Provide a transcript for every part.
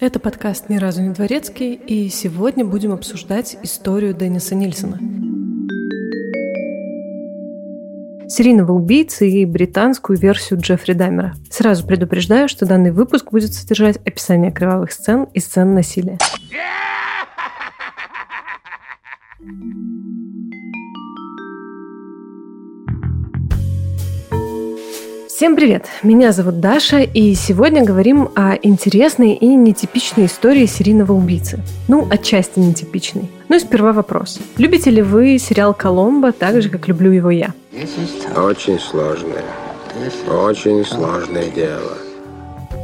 Это подкаст «Ни разу не дворецкий», и сегодня будем обсуждать историю Денниса Нильсона. Серийного убийцы и британскую версию Джеффри Дамера. Сразу предупреждаю, что данный выпуск будет содержать описание кровавых сцен и сцен насилия. Всем привет! Меня зовут Даша, и сегодня говорим о интересной и нетипичной истории серийного убийцы. Ну, отчасти нетипичной. Ну и сперва вопрос. Любите ли вы сериал «Коломбо» так же, как люблю его я? Очень сложное. Очень сложное дело.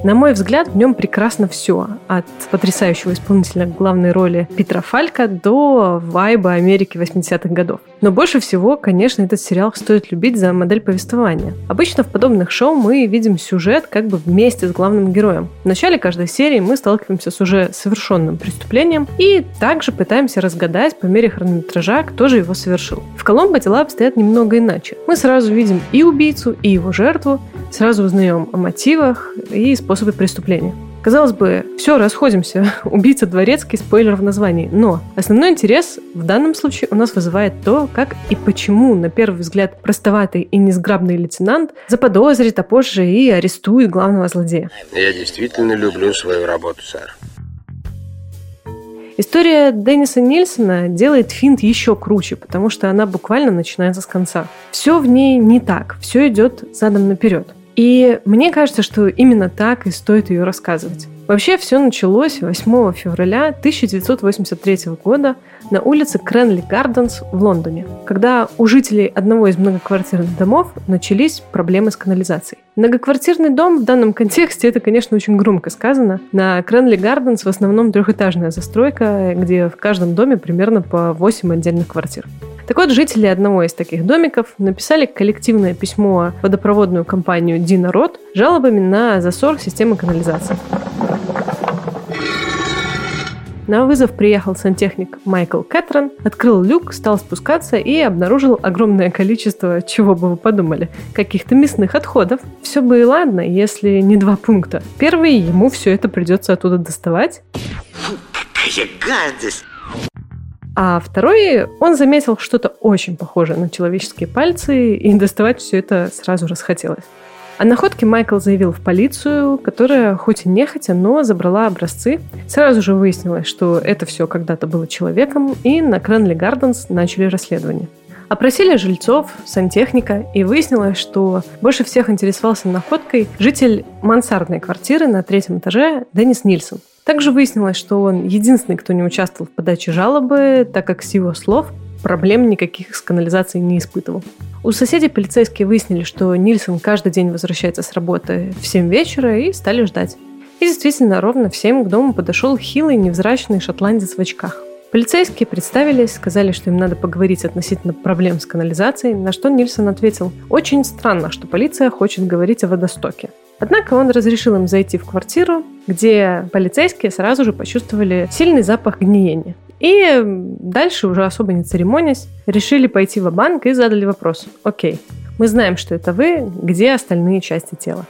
На мой взгляд, в нем прекрасно все. От потрясающего исполнителя главной роли Питера Фалька до вайба Америки 80-х годов. Но больше всего, конечно, этот сериал стоит любить за модель повествования. Обычно в подобных шоу мы видим сюжет как бы вместе с главным героем. В начале каждой серии мы сталкиваемся с уже совершенным преступлением и также пытаемся разгадать по мере хронометража, кто же его совершил. В Коломбо дела обстоят немного иначе. Мы сразу видим и убийцу, и его жертву, сразу узнаем о мотивах и способе преступления. Казалось бы, все, расходимся. Убийца дворецкий, спойлер в названии. Но основной интерес в данном случае у нас вызывает то, как и почему, на первый взгляд, простоватый и несграбный лейтенант заподозрит, а позже и арестует главного злодея. Я действительно люблю свою работу, сэр. История Денниса Нильсона делает финт еще круче, потому что она буквально начинается с конца. Все в ней не так, все идет задом наперед. И мне кажется, что именно так и стоит ее рассказывать. Вообще все началось 8 февраля 1983 года на улице Кренли Гарденс в Лондоне, когда у жителей одного из многоквартирных домов начались проблемы с канализацией. Многоквартирный дом в данном контексте это, конечно, очень громко сказано. На Кренли Гарденс в основном трехэтажная застройка, где в каждом доме примерно по 8 отдельных квартир. Так вот, жители одного из таких домиков написали коллективное письмо водопроводную компанию Дина Рот жалобами на засор системы канализации. На вызов приехал сантехник Майкл Кэтрон, открыл люк, стал спускаться и обнаружил огромное количество, чего бы вы подумали, каких-то мясных отходов. Все бы и ладно, если не два пункта. Первый, ему все это придется оттуда доставать. Фу, какая гадость! А второй, он заметил что-то очень похожее на человеческие пальцы, и доставать все это сразу расхотелось. О находке Майкл заявил в полицию, которая хоть и нехотя, но забрала образцы. Сразу же выяснилось, что это все когда-то было человеком, и на Кренли Гарденс начали расследование. Опросили жильцов, сантехника, и выяснилось, что больше всех интересовался находкой житель мансардной квартиры на третьем этаже Деннис Нильсон. Также выяснилось, что он единственный, кто не участвовал в подаче жалобы, так как с его слов проблем никаких с канализацией не испытывал. У соседей полицейские выяснили, что Нильсон каждый день возвращается с работы в 7 вечера и стали ждать. И действительно, ровно в 7 к дому подошел хилый невзрачный шотландец в очках. Полицейские представились, сказали, что им надо поговорить относительно проблем с канализацией, на что Нильсон ответил, «Очень странно, что полиция хочет говорить о водостоке. Однако он разрешил им зайти в квартиру, где полицейские сразу же почувствовали сильный запах гниения. И дальше, уже особо не церемонясь, решили пойти в банк и задали вопрос. Окей, мы знаем, что это вы, где остальные части тела?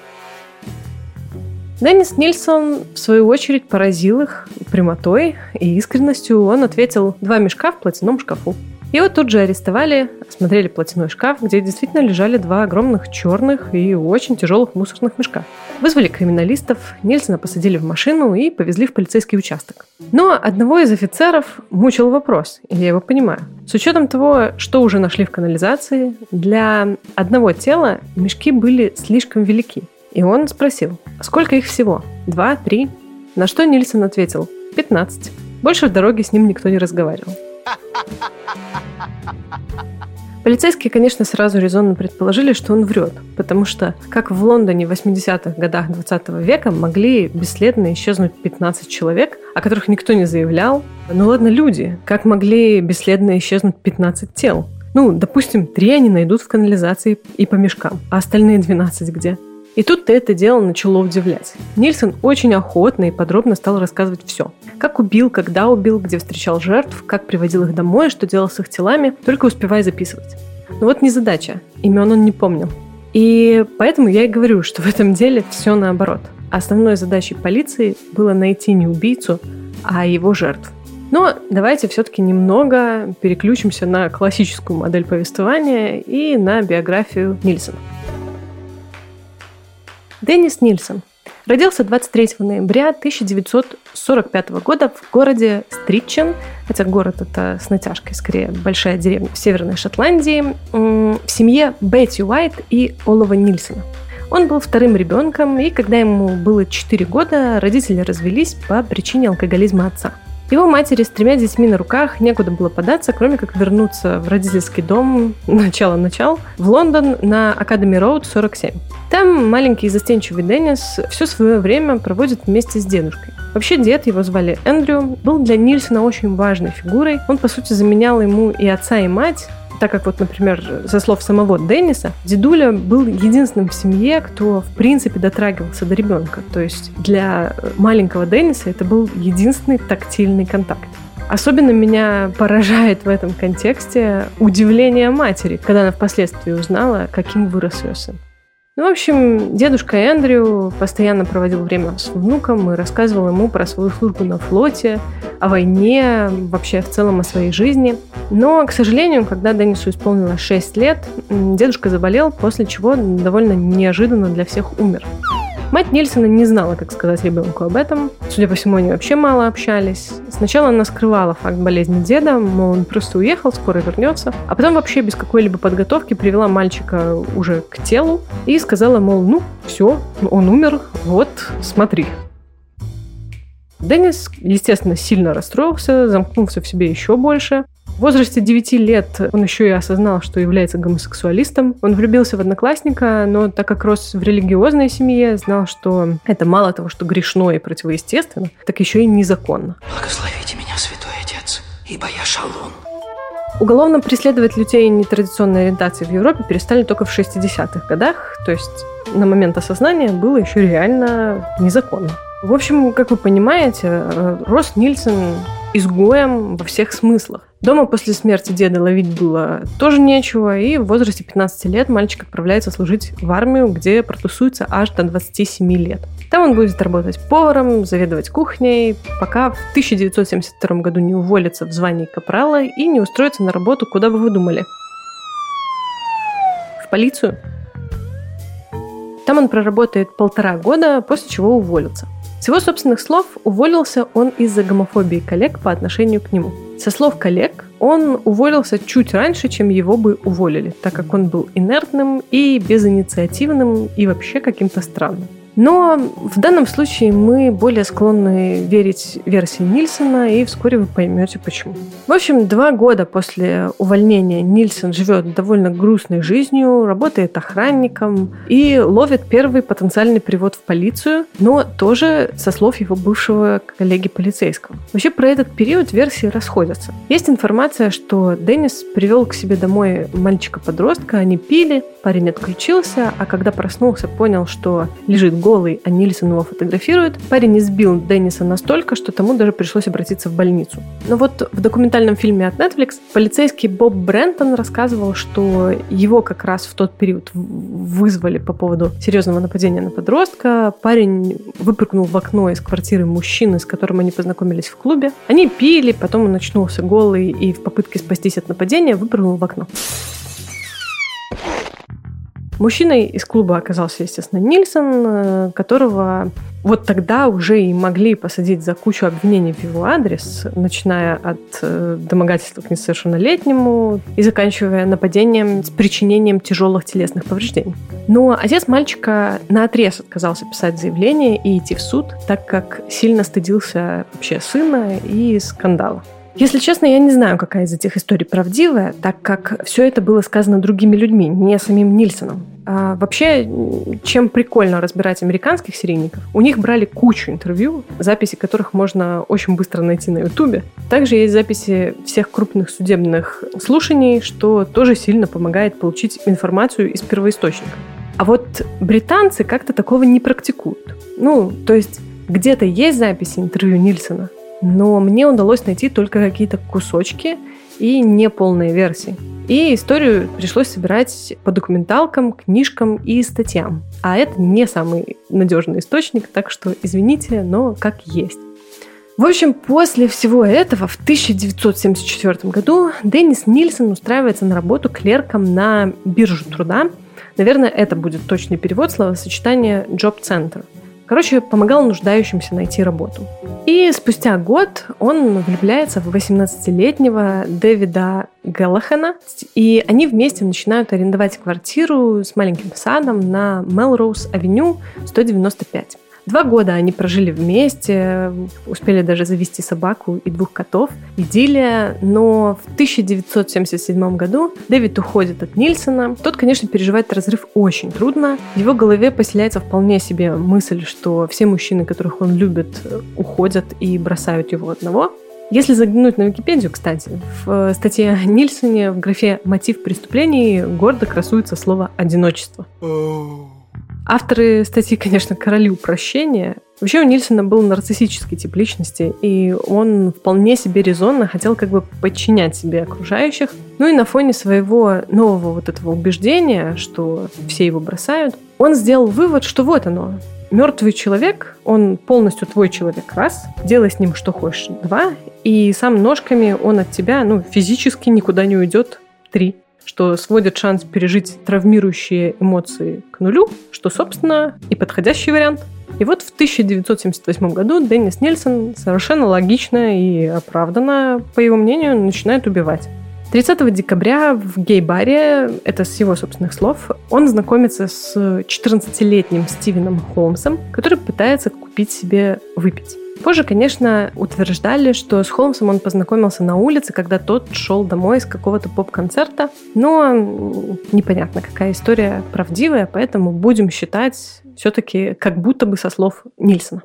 Деннис Нильсон, в свою очередь, поразил их прямотой и искренностью. Он ответил «два мешка в платяном шкафу». Его тут же арестовали, осмотрели платяной шкаф, где действительно лежали два огромных черных и очень тяжелых мусорных мешка. Вызвали криминалистов, Нельсона посадили в машину и повезли в полицейский участок. Но одного из офицеров мучил вопрос, и я его понимаю. С учетом того, что уже нашли в канализации, для одного тела мешки были слишком велики. И он спросил, сколько их всего? Два, три? На что Нильсон ответил, 15. Больше в дороге с ним никто не разговаривал. Полицейские, конечно, сразу резонно предположили, что он врет, потому что, как в Лондоне в 80-х годах 20 века, могли бесследно исчезнуть 15 человек, о которых никто не заявлял. Ну ладно, люди, как могли бесследно исчезнуть 15 тел? Ну, допустим, три они найдут в канализации и по мешкам, а остальные 12 где? И тут-то это дело начало удивлять. Нильсон очень охотно и подробно стал рассказывать все. Как убил, когда убил, где встречал жертв, как приводил их домой, что делал с их телами, только успевая записывать. Но вот не задача. Имен он не помнил. И поэтому я и говорю, что в этом деле все наоборот. основной задачей полиции было найти не убийцу, а его жертв. Но давайте все-таки немного переключимся на классическую модель повествования и на биографию Нильсона. Деннис Нильсон. Родился 23 ноября 1945 года в городе Стритчен, хотя город это с натяжкой, скорее, большая деревня в Северной Шотландии, в семье Бетти Уайт и Олова Нильсона. Он был вторым ребенком, и когда ему было 4 года, родители развелись по причине алкоголизма отца – его матери с тремя детьми на руках некуда было податься, кроме как вернуться в родительский дом начало-начал в Лондон на Academy Road 47. Там маленький застенчивый Деннис все свое время проводит вместе с дедушкой. Вообще дед, его звали Эндрю, был для Нильсона очень важной фигурой. Он, по сути, заменял ему и отца, и мать, так как вот, например, со слов самого Денниса, дедуля был единственным в семье, кто, в принципе, дотрагивался до ребенка. То есть для маленького Денниса это был единственный тактильный контакт. Особенно меня поражает в этом контексте удивление матери, когда она впоследствии узнала, каким вырос ее сын. Ну, в общем, дедушка Эндрю постоянно проводил время с внуком и рассказывал ему про свою службу на флоте, о войне, вообще в целом о своей жизни. Но, к сожалению, когда Деннису исполнилось 6 лет, дедушка заболел, после чего довольно неожиданно для всех умер. Мать Нельсона не знала, как сказать ребенку об этом. Судя по всему, они вообще мало общались. Сначала она скрывала факт болезни деда, мол, он просто уехал, скоро вернется. А потом вообще без какой-либо подготовки привела мальчика уже к телу и сказала, мол, ну, все, он умер, вот, смотри. Деннис, естественно, сильно расстроился, замкнулся в себе еще больше. В возрасте 9 лет он еще и осознал, что является гомосексуалистом. Он влюбился в одноклассника, но так как рос в религиозной семье, знал, что это мало того, что грешно и противоестественно, так еще и незаконно. Благословите меня, святой отец, ибо я шалун. Уголовно преследовать людей нетрадиционной ориентации в Европе перестали только в 60-х годах, то есть на момент осознания было еще реально незаконно. В общем, как вы понимаете, э, рос Нильсон изгоем во всех смыслах. Дома после смерти деда ловить было тоже нечего, и в возрасте 15 лет мальчик отправляется служить в армию, где протусуется аж до 27 лет. Там он будет работать поваром, заведовать кухней, пока в 1972 году не уволится в звании капрала и не устроится на работу, куда бы вы думали. В полицию. Там он проработает полтора года, после чего уволится – с его собственных слов, уволился он из-за гомофобии коллег по отношению к нему. Со слов коллег, он уволился чуть раньше, чем его бы уволили, так как он был инертным и безинициативным и вообще каким-то странным. Но в данном случае мы более склонны верить версии Нильсона, и вскоре вы поймете почему. В общем, два года после увольнения Нильсон живет довольно грустной жизнью, работает охранником и ловит первый потенциальный привод в полицию, но тоже со слов его бывшего коллеги полицейского. Вообще про этот период версии расходятся. Есть информация, что Деннис привел к себе домой мальчика-подростка, они пили, парень отключился, а когда проснулся, понял, что лежит голый, а Нильсон его фотографирует. Парень избил Денниса настолько, что тому даже пришлось обратиться в больницу. Но вот в документальном фильме от Netflix полицейский Боб Брентон рассказывал, что его как раз в тот период вызвали по поводу серьезного нападения на подростка. Парень выпрыгнул в окно из квартиры мужчины, с которым они познакомились в клубе. Они пили, потом он очнулся голый и в попытке спастись от нападения выпрыгнул в окно. Мужчиной из клуба оказался, естественно, Нильсон, э, которого вот тогда уже и могли посадить за кучу обвинений в его адрес, начиная от э, домогательства к несовершеннолетнему и заканчивая нападением с причинением тяжелых телесных повреждений. Но отец мальчика на отрез отказался писать заявление и идти в суд, так как сильно стыдился вообще сына и скандала. Если честно, я не знаю, какая из этих историй правдивая, так как все это было сказано другими людьми, не самим Нильсоном. А вообще, чем прикольно разбирать американских серийников, у них брали кучу интервью, записи которых можно очень быстро найти на Ютубе. Также есть записи всех крупных судебных слушаний, что тоже сильно помогает получить информацию из первоисточника. А вот британцы как-то такого не практикуют. Ну, то есть где-то есть записи интервью Нильсона, но мне удалось найти только какие-то кусочки и неполные версии. И историю пришлось собирать по документалкам, книжкам и статьям. а это не самый надежный источник, так что извините, но как есть. В общем, после всего этого в 1974 году Деннис Нильсон устраивается на работу клерком на биржу труда. Наверное, это будет точный перевод словосочетания «job center». Короче, помогал нуждающимся найти работу. И спустя год он влюбляется в 18-летнего Дэвида Галлахена, и они вместе начинают арендовать квартиру с маленьким садом на Мелроуз-авеню 195. Два года они прожили вместе, успели даже завести собаку и двух котов. Идиллия. Но в 1977 году Дэвид уходит от Нильсона. Тот, конечно, переживает разрыв очень трудно. В его голове поселяется вполне себе мысль, что все мужчины, которых он любит, уходят и бросают его одного. Если заглянуть на Википедию, кстати, в статье о Нильсоне в графе «Мотив преступлений» гордо красуется слово «одиночество». Авторы статьи, конечно, короли упрощения. Вообще у Нильсона был нарциссический тип личности, и он вполне себе резонно хотел как бы подчинять себе окружающих. Ну и на фоне своего нового вот этого убеждения, что все его бросают, он сделал вывод, что вот оно, мертвый человек, он полностью твой человек, раз, делай с ним что хочешь, два, и сам ножками он от тебя, ну, физически никуда не уйдет, три что сводит шанс пережить травмирующие эмоции к нулю, что, собственно, и подходящий вариант. И вот в 1978 году Деннис Нильсон совершенно логично и оправданно, по его мнению, начинает убивать. 30 декабря в гей-баре, это с его собственных слов, он знакомится с 14-летним Стивеном Холмсом, который пытается купить себе выпить. Позже, конечно, утверждали, что с Холмсом он познакомился на улице, когда тот шел домой из какого-то поп-концерта. Но непонятно, какая история правдивая, поэтому будем считать все-таки как будто бы со слов Нильсона.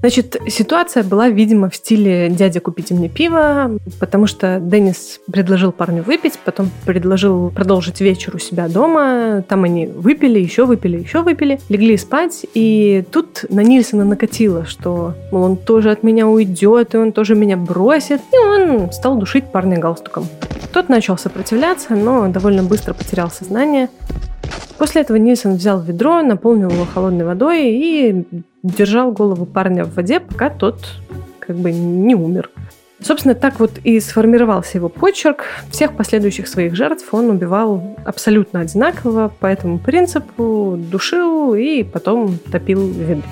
Значит, ситуация была, видимо, в стиле «дядя, купите мне пиво», потому что Деннис предложил парню выпить, потом предложил продолжить вечер у себя дома. Там они выпили, еще выпили, еще выпили, легли спать, и тут на Нильсона накатило, что, мол, он тоже от меня уйдет, и он тоже меня бросит, и он стал душить парня галстуком. Тот начал сопротивляться, но довольно быстро потерял сознание. После этого Нильсон взял ведро, наполнил его холодной водой и держал голову парня в воде, пока тот как бы не умер. Собственно, так вот и сформировался его почерк. Всех последующих своих жертв он убивал абсолютно одинаково, по этому принципу душил и потом топил в ведре.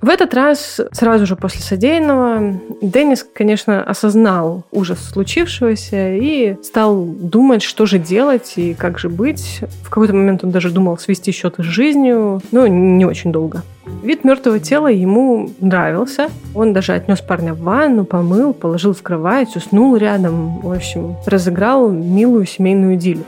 В этот раз, сразу же после содеянного, Деннис, конечно, осознал ужас случившегося и стал думать, что же делать и как же быть. В какой-то момент он даже думал свести счеты с жизнью, но не очень долго. Вид мертвого тела ему нравился. Он даже отнес парня в ванну, помыл, положил в кровать, уснул рядом. В общем, разыграл милую семейную идиллию.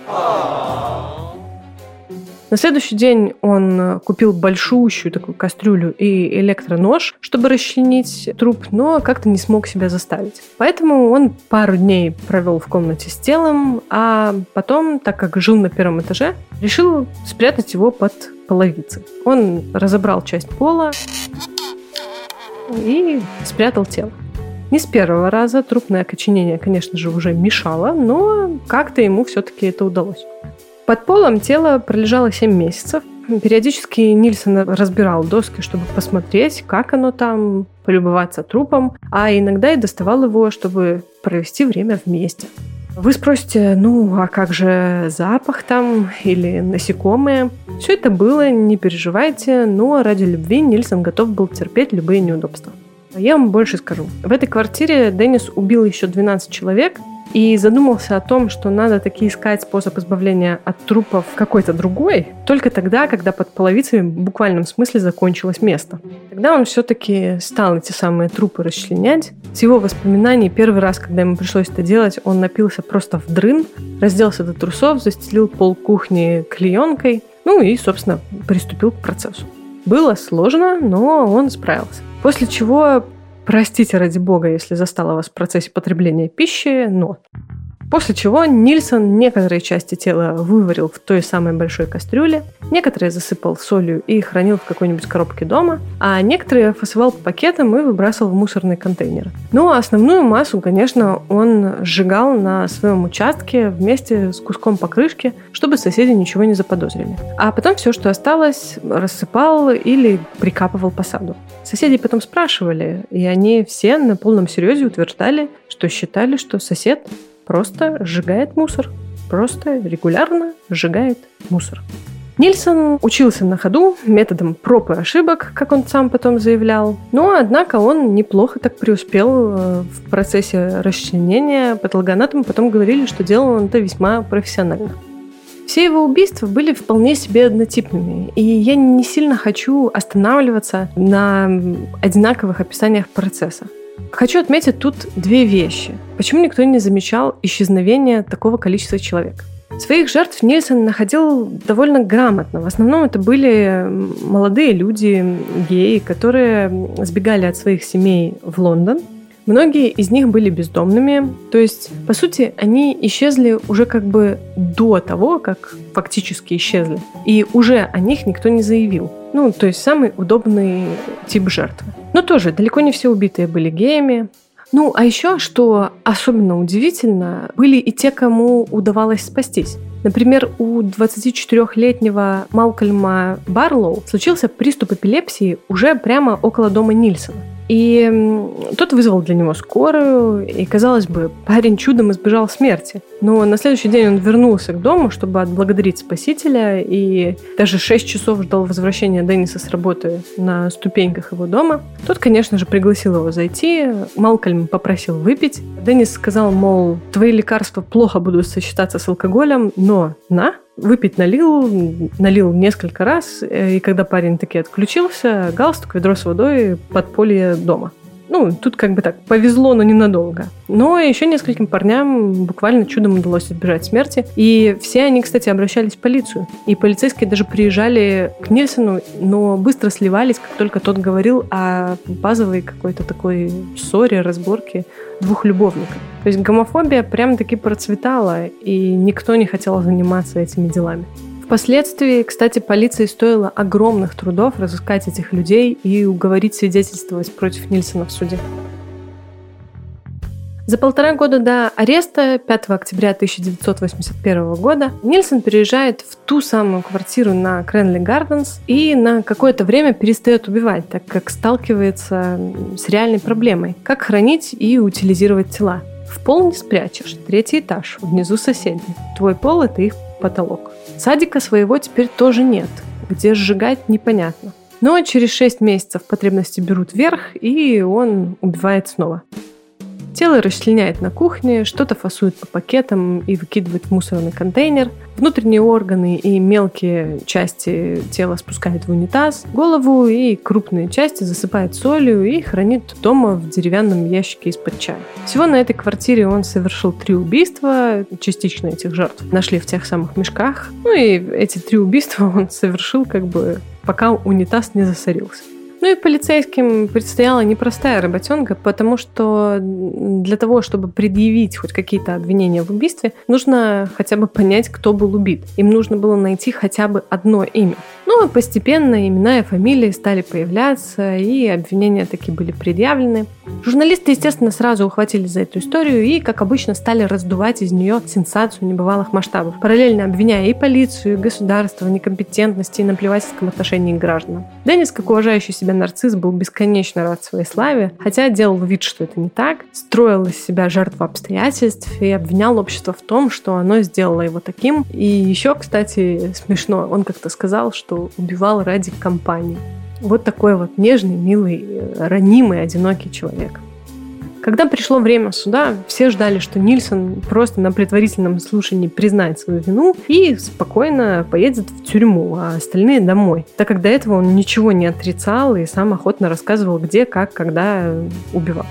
На следующий день он э, купил большущую такую кастрюлю и электронож, чтобы расчленить труп, но как-то не смог себя заставить. Поэтому он пару дней провел в комнате с телом, а потом, так как жил на первом этаже, решил спрятать его под половицы. Он разобрал часть пола и спрятал тело. Не с первого раза трупное окоченение, конечно же, уже мешало, но как-то ему все-таки это удалось. Под полом тело пролежало 7 месяцев. Периодически Нильсон разбирал доски, чтобы посмотреть, как оно там, полюбоваться трупом, а иногда и доставал его, чтобы провести время вместе. Вы спросите, ну а как же запах там или насекомые? Все это было, не переживайте, но ради любви Нильсон готов был терпеть любые неудобства. Я вам больше скажу. В этой квартире Деннис убил еще 12 человек, и задумался о том, что надо таки искать способ избавления от трупов какой-то другой, только тогда, когда под половицами в буквальном смысле закончилось место. Тогда он все-таки стал эти самые трупы расчленять. С его воспоминаний, первый раз, когда ему пришлось это делать, он напился просто в дрын, разделся до трусов, застелил пол кухни клеенкой, ну и, собственно, приступил к процессу. Было сложно, но он справился. После чего Простите, ради бога, если застала вас в процессе потребления пищи, но После чего Нильсон некоторые части тела выварил в той самой большой кастрюле, некоторые засыпал солью и хранил в какой-нибудь коробке дома, а некоторые фасовал по пакетам и выбрасывал в мусорный контейнер. Ну а основную массу, конечно, он сжигал на своем участке вместе с куском покрышки, чтобы соседи ничего не заподозрили. А потом все, что осталось, рассыпал или прикапывал по саду. Соседи потом спрашивали, и они все на полном серьезе утверждали, что считали, что сосед просто сжигает мусор. Просто регулярно сжигает мусор. Нильсон учился на ходу методом проб и ошибок, как он сам потом заявлял. Но, однако, он неплохо так преуспел э, в процессе расчленения. Патологоанатомы потом говорили, что делал он это весьма профессионально. Все его убийства были вполне себе однотипными, и я не сильно хочу останавливаться на одинаковых описаниях процесса. Хочу отметить тут две вещи. Почему никто не замечал исчезновения такого количества человек? Своих жертв Нильсон находил довольно грамотно. В основном это были молодые люди, геи, которые сбегали от своих семей в Лондон Многие из них были бездомными, то есть, по сути, они исчезли уже как бы до того, как фактически исчезли. И уже о них никто не заявил. Ну, то есть самый удобный тип жертвы. Но тоже далеко не все убитые были геями. Ну, а еще, что особенно удивительно, были и те, кому удавалось спастись. Например, у 24-летнего Малкольма Барлоу случился приступ эпилепсии уже прямо около дома Нильсона. И тот вызвал для него скорую, и, казалось бы, парень чудом избежал смерти. Но на следующий день он вернулся к дому, чтобы отблагодарить спасителя, и даже 6 часов ждал возвращения Денниса с работы на ступеньках его дома. Тот, конечно же, пригласил его зайти, Малкольм попросил выпить. Деннис сказал, мол, твои лекарства плохо будут сочетаться с алкоголем, но на, выпить налил, налил несколько раз, э, и когда парень таки отключился, галстук, ведро с водой, подполье дома. Ну, тут как бы так, повезло, но ненадолго. Но еще нескольким парням буквально чудом удалось избежать смерти. И все они, кстати, обращались в полицию. И полицейские даже приезжали к Нильсону, но быстро сливались, как только тот говорил о базовой какой-то такой ссоре, разборке двух любовников. То есть гомофобия прям-таки процветала, и никто не хотел заниматься этими делами. Впоследствии, кстати, полиции стоило огромных трудов разыскать этих людей и уговорить свидетельствовать против Нильсона в суде. За полтора года до ареста 5 октября 1981 года Нильсон переезжает в ту самую квартиру на Кренли Гарденс и на какое-то время перестает убивать, так как сталкивается с реальной проблемой – как хранить и утилизировать тела. В пол не спрячешь, третий этаж, внизу соседи. Твой пол – это их потолок. Садика своего теперь тоже нет. Где сжигать, непонятно. Но через 6 месяцев потребности берут вверх, и он убивает снова. Тело расчленяет на кухне, что-то фасует по пакетам и выкидывает в мусорный контейнер. Внутренние органы и мелкие части тела спускает в унитаз. Голову и крупные части засыпает солью и хранит дома в деревянном ящике из-под чая. Всего на этой квартире он совершил три убийства, частично этих жертв нашли в тех самых мешках. Ну и эти три убийства он совершил как бы пока унитаз не засорился. Ну и полицейским предстояла непростая работенка, потому что для того, чтобы предъявить хоть какие-то обвинения в убийстве, нужно хотя бы понять, кто был убит. Им нужно было найти хотя бы одно имя. Ну а постепенно имена и фамилии стали появляться, и обвинения такие были предъявлены. Журналисты, естественно, сразу ухватились за эту историю и, как обычно, стали раздувать из нее сенсацию небывалых масштабов, параллельно обвиняя и полицию, и государство в некомпетентности и наплевательском отношении к гражданам. Деннис, как уважающий себя нарцисс, был бесконечно рад своей славе, хотя делал вид, что это не так, строил из себя жертву обстоятельств и обвинял общество в том, что оно сделало его таким. И еще, кстати, смешно, он как-то сказал, что убивал ради компании. Вот такой вот нежный, милый, ранимый, одинокий человек. Когда пришло время суда, все ждали, что Нильсон просто на предварительном слушании признает свою вину и спокойно поедет в тюрьму, а остальные домой. Так как до этого он ничего не отрицал и сам охотно рассказывал, где, как, когда убивал.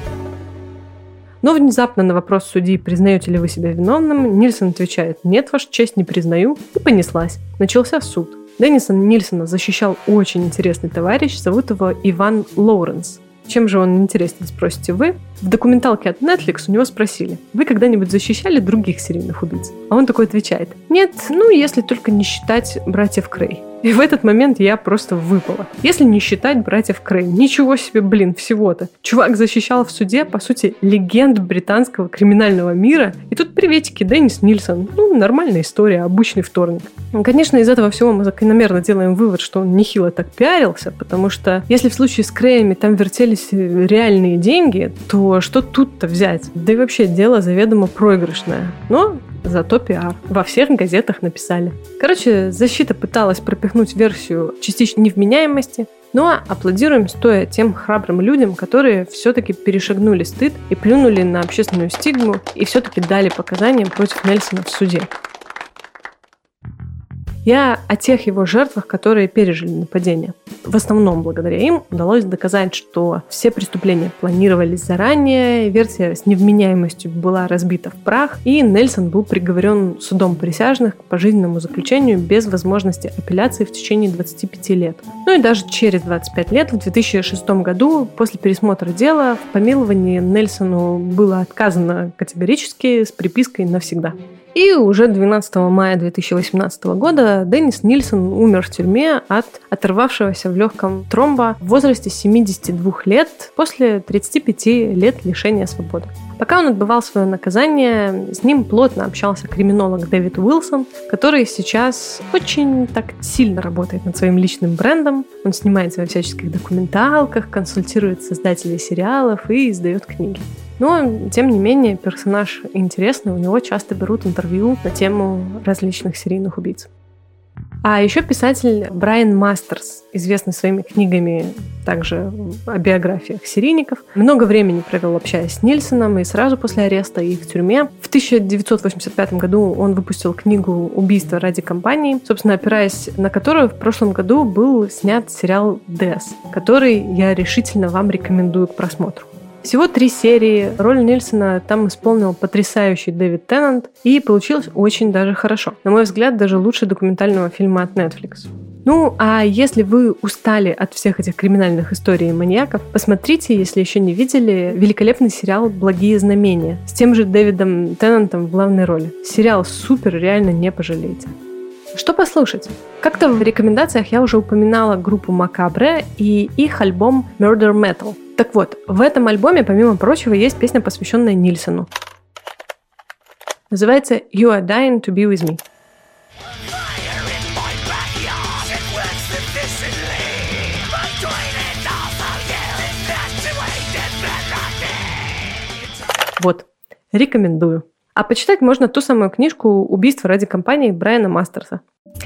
Но внезапно на вопрос судьи, признаете ли вы себя виновным, Нильсон отвечает, нет, ваша честь, не признаю, и понеслась. Начался суд. Деннисон Нильсона защищал очень интересный товарищ, зовут его Иван Лоуренс. Чем же он интересен, спросите вы? В документалке от Netflix у него спросили, вы когда-нибудь защищали других серийных убийц? А он такой отвечает, нет, ну, если только не считать братьев Крей. И в этот момент я просто выпала. Если не считать братьев Крей. Ничего себе, блин, всего-то. Чувак защищал в суде, по сути, легенд британского криминального мира. И тут приветики, Деннис Нильсон. Ну, нормальная история, обычный вторник. Конечно, из этого всего мы закономерно делаем вывод, что он нехило так пиарился, потому что если в случае с Креями там вертелись реальные деньги, то что тут-то взять? Да и вообще дело заведомо проигрышное. Но зато пиар. Во всех газетах написали. Короче, защита пыталась пропихнуть версию частичной невменяемости, ну а аплодируем стоя тем храбрым людям, которые все-таки перешагнули стыд и плюнули на общественную стигму и все-таки дали показания против Нельсона в суде. Я о тех его жертвах, которые пережили нападение. В основном благодаря им удалось доказать, что все преступления планировались заранее, версия с невменяемостью была разбита в прах, и Нельсон был приговорен судом присяжных к пожизненному заключению без возможности апелляции в течение 25 лет. Ну и даже через 25 лет, в 2006 году, после пересмотра дела, в помиловании Нельсону было отказано категорически с припиской навсегда. И уже 12 мая 2018 года Деннис Нильсон умер в тюрьме от оторвавшегося в легком тромба в возрасте 72 лет после 35 лет лишения свободы. Пока он отбывал свое наказание, с ним плотно общался криминолог Дэвид Уилсон, который сейчас очень так сильно работает над своим личным брендом. Он снимается во всяческих документалках, консультирует создателей сериалов и издает книги. Но, тем не менее, персонаж интересный, у него часто берут интервью на тему различных серийных убийц. А еще писатель Брайан Мастерс, известный своими книгами также о биографиях серийников, много времени провел общаясь с Нильсоном и сразу после ареста и в тюрьме. В 1985 году он выпустил книгу «Убийство ради компании», собственно, опираясь на которую в прошлом году был снят сериал «Дэс», который я решительно вам рекомендую к просмотру. Всего три серии. Роль Нильсона там исполнил потрясающий Дэвид Теннант, и получилось очень даже хорошо. На мой взгляд, даже лучше документального фильма от Netflix. Ну, а если вы устали от всех этих криминальных историй и маньяков, посмотрите, если еще не видели, великолепный сериал «Благие знамения» с тем же Дэвидом Теннантом в главной роли. Сериал супер, реально не пожалеете. Что послушать? Как-то в рекомендациях я уже упоминала группу Macabre и их альбом Murder Metal. Так вот, в этом альбоме, помимо прочего, есть песня, посвященная Нильсону. Называется «You are dying to be with me». Вот, рекомендую. А почитать можно ту самую книжку «Убийство ради компании» Брайана Мастерса.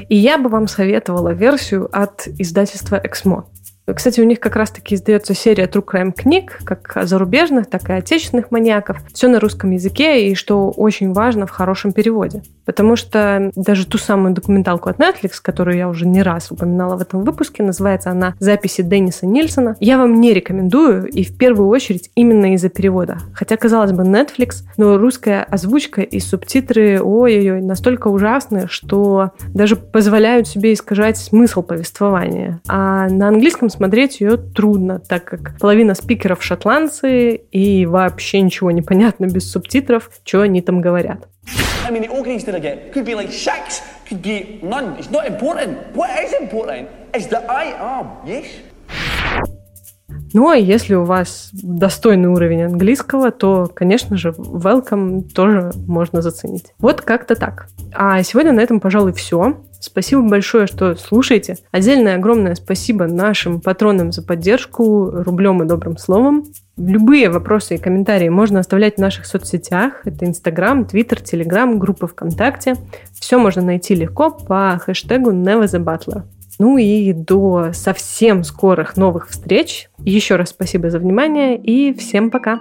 И я бы вам советовала версию от издательства «Эксмо». Кстати, у них как раз-таки издается серия True Crime книг, как зарубежных, так и отечественных маньяков. Все на русском языке, и что очень важно, в хорошем переводе. Потому что даже ту самую документалку от Netflix, которую я уже не раз упоминала в этом выпуске, называется она «Записи Денниса Нильсона», я вам не рекомендую, и в первую очередь именно из-за перевода. Хотя, казалось бы, Netflix, но русская озвучка и субтитры, ой-ой-ой, настолько ужасные, что даже позволяют себе искажать смысл повествования. А на английском смотреть ее трудно, так как половина спикеров шотландцы и вообще ничего не понятно без субтитров, что они там говорят. Mean, the organs that I get could be like six, could be none. It's not important. What is important is that I am, yes? Ну, а если у вас достойный уровень английского, то, конечно же, welcome тоже можно заценить. Вот как-то так. А сегодня на этом, пожалуй, все. Спасибо большое, что слушаете. Отдельное огромное спасибо нашим патронам за поддержку рублем и добрым словом. Любые вопросы и комментарии можно оставлять в наших соцсетях. Это Инстаграм, Твиттер, Телеграм, группа ВКонтакте. Все можно найти легко по хэштегу Never the Butler. Ну и до совсем скорых новых встреч. Еще раз спасибо за внимание и всем пока.